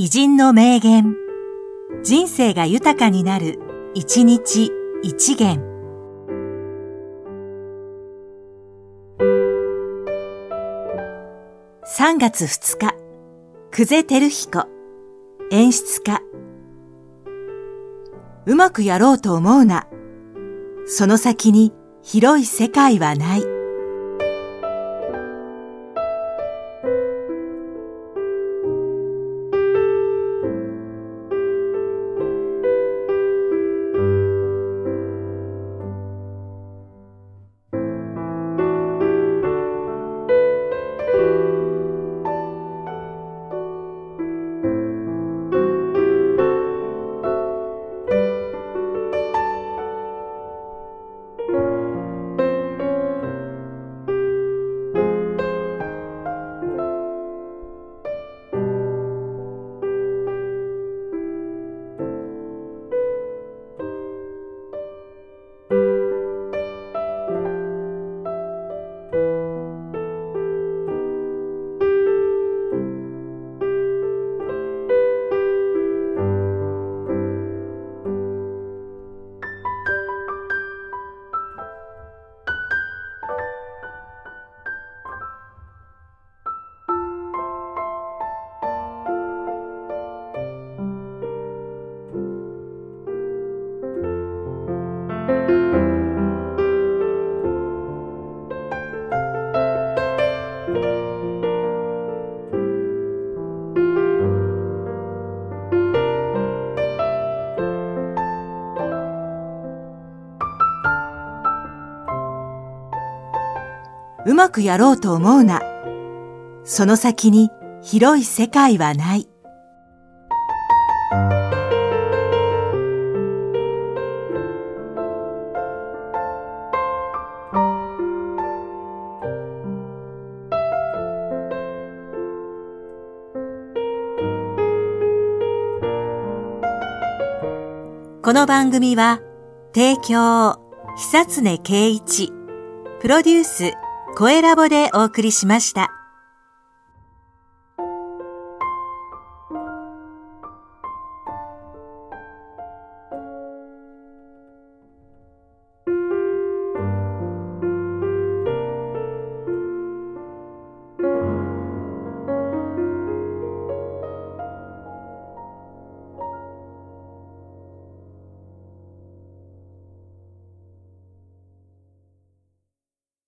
偉人の名言。人生が豊かになる、一日一元。3月2日、久世照彦、演出家。うまくやろうと思うな。その先に広い世界はない。うまくやろうと思うな。その先に広い世界はない。この番組は、提供、久常圭一、プロデュース、声ラボでお送りしました。